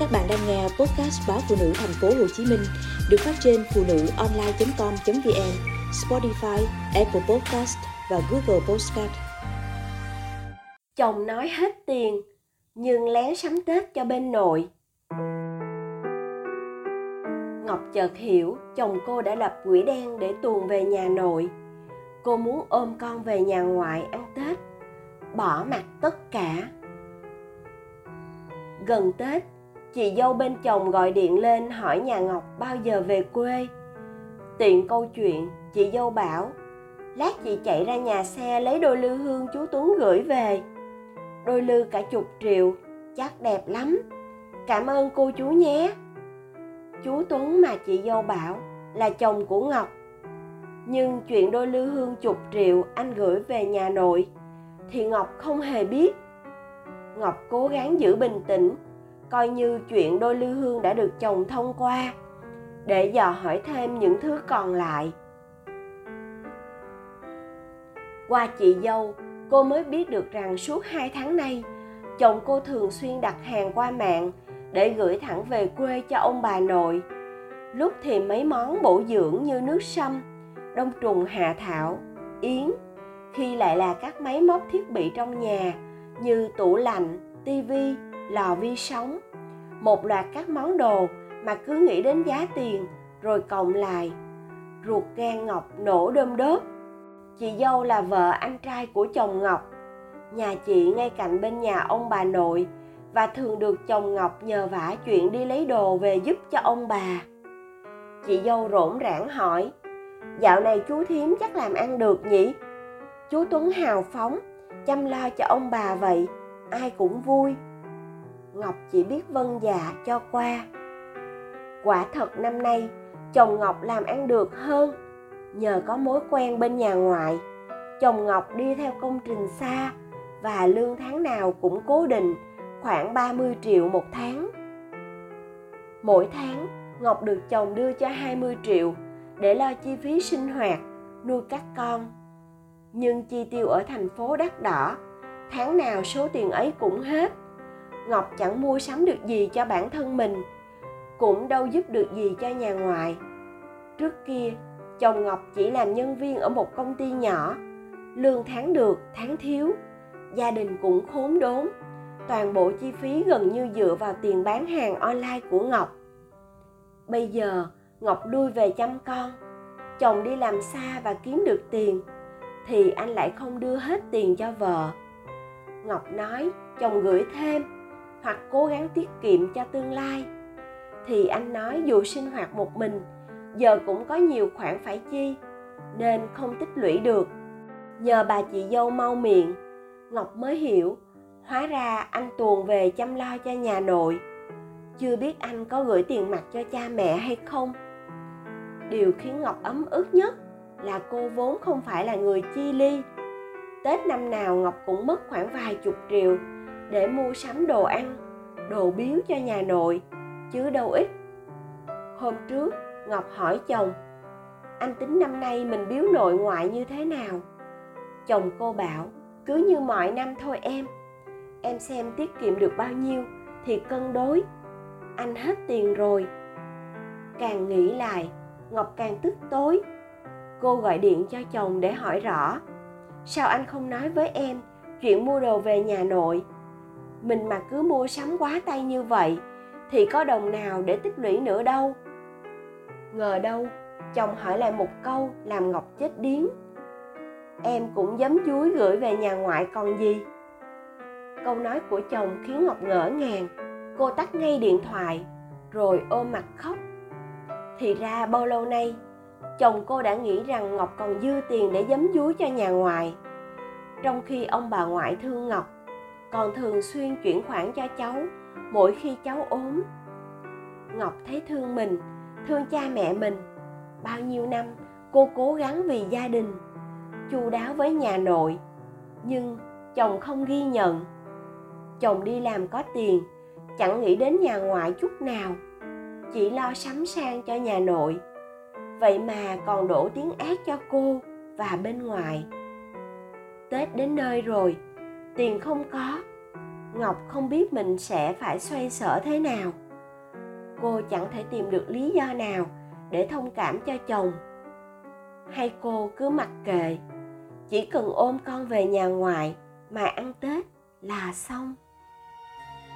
Các bạn đang nghe podcast báo phụ nữ thành phố Hồ Chí Minh được phát trên phụ nữ online.com.vn, Spotify, Apple Podcast và Google Podcast. Chồng nói hết tiền nhưng lén sắm Tết cho bên nội. Ngọc chợt hiểu chồng cô đã lập quỹ đen để tuồn về nhà nội. Cô muốn ôm con về nhà ngoại ăn Tết, bỏ mặt tất cả. Gần Tết, chị dâu bên chồng gọi điện lên hỏi nhà Ngọc bao giờ về quê. Tiện câu chuyện, chị dâu bảo, lát chị chạy ra nhà xe lấy đôi lư hương chú Tuấn gửi về. Đôi lư cả chục triệu, chắc đẹp lắm. Cảm ơn cô chú nhé. Chú Tuấn mà chị dâu bảo là chồng của Ngọc. Nhưng chuyện đôi lư hương chục triệu anh gửi về nhà nội thì Ngọc không hề biết. Ngọc cố gắng giữ bình tĩnh coi như chuyện đôi lư hương đã được chồng thông qua, để dò hỏi thêm những thứ còn lại. Qua chị dâu, cô mới biết được rằng suốt hai tháng nay, chồng cô thường xuyên đặt hàng qua mạng để gửi thẳng về quê cho ông bà nội. Lúc thì mấy món bổ dưỡng như nước sâm, đông trùng hạ thảo, yến, khi lại là các máy móc thiết bị trong nhà như tủ lạnh, tivi lò vi sóng. Một loạt các món đồ mà cứ nghĩ đến giá tiền rồi cộng lại. Ruột gan ngọc nổ đơm đớp. Chị dâu là vợ anh trai của chồng ngọc. Nhà chị ngay cạnh bên nhà ông bà nội và thường được chồng ngọc nhờ vả chuyện đi lấy đồ về giúp cho ông bà. Chị dâu rỗn rãng hỏi, dạo này chú thím chắc làm ăn được nhỉ? Chú tuấn hào phóng, chăm lo cho ông bà vậy, ai cũng vui. Ngọc chỉ biết vâng dạ cho qua. Quả thật năm nay, chồng Ngọc làm ăn được hơn, nhờ có mối quen bên nhà ngoại. Chồng Ngọc đi theo công trình xa và lương tháng nào cũng cố định, khoảng 30 triệu một tháng. Mỗi tháng, Ngọc được chồng đưa cho 20 triệu để lo chi phí sinh hoạt, nuôi các con. Nhưng chi tiêu ở thành phố đắt đỏ, tháng nào số tiền ấy cũng hết ngọc chẳng mua sắm được gì cho bản thân mình, cũng đâu giúp được gì cho nhà ngoại. Trước kia, chồng ngọc chỉ làm nhân viên ở một công ty nhỏ. Lương tháng được, tháng thiếu. Gia đình cũng khốn đốn. Toàn bộ chi phí gần như dựa vào tiền bán hàng online của ngọc. Bây giờ, ngọc lui về chăm con. Chồng đi làm xa và kiếm được tiền, thì anh lại không đưa hết tiền cho vợ. Ngọc nói, chồng gửi thêm hoặc cố gắng tiết kiệm cho tương lai. Thì anh nói dù sinh hoạt một mình, giờ cũng có nhiều khoản phải chi, nên không tích lũy được. Nhờ bà chị dâu mau miệng, ngọc mới hiểu, hóa ra anh tuồn về chăm lo cho nhà nội. Chưa biết anh có gửi tiền mặt cho cha mẹ hay không? Điều khiến ngọc ấm ức nhất là cô vốn không phải là người chi ly. Tết năm nào ngọc cũng mất khoảng vài chục triệu để mua sắm đồ ăn, đồ biếu cho nhà nội, chứ đâu ít. Hôm trước, ngọc hỏi chồng, anh tính năm nay mình biếu nội ngoại như thế nào? Chồng cô bảo, cứ như mọi năm thôi em. Em xem tiết kiệm được bao nhiêu thì cân đối. Anh hết tiền rồi. Càng nghĩ lại, ngọc càng tức tối. Cô gọi điện cho chồng để hỏi rõ, sao anh không nói với em chuyện mua đồ về nhà nội? Mình mà cứ mua sắm quá tay như vậy, thì có đồng nào để tích lũy nữa đâu? Ngờ đâu, chồng hỏi lại một câu làm ngọc chết điếng. Em cũng giấm chuối gửi về nhà ngoại còn gì? Câu nói của chồng khiến ngọc ngỡ ngàng. Cô tắt ngay điện thoại, rồi ôm mặt khóc. Thì ra bao lâu nay, chồng cô đã nghĩ rằng ngọc còn dư tiền để giấm dúi cho nhà ngoại. Trong khi ông bà ngoại thương ngọc còn thường xuyên chuyển khoản cho cháu mỗi khi cháu ốm. Ngọc thấy thương mình, thương cha mẹ mình. Bao nhiêu năm, cô cố gắng vì gia đình, chu đáo với nhà nội, nhưng chồng không ghi nhận. Chồng đi làm có tiền, chẳng nghĩ đến nhà ngoại chút nào, chỉ lo sắm sang cho nhà nội. Vậy mà còn đổ tiếng ác cho cô và bên ngoài. Tết đến nơi rồi tiền không có. Ngọc không biết mình sẽ phải xoay sở thế nào. Cô chẳng thể tìm được lý do nào để thông cảm cho chồng. Hay cô cứ mặc kệ, chỉ cần ôm con về nhà ngoại mà ăn tết là xong.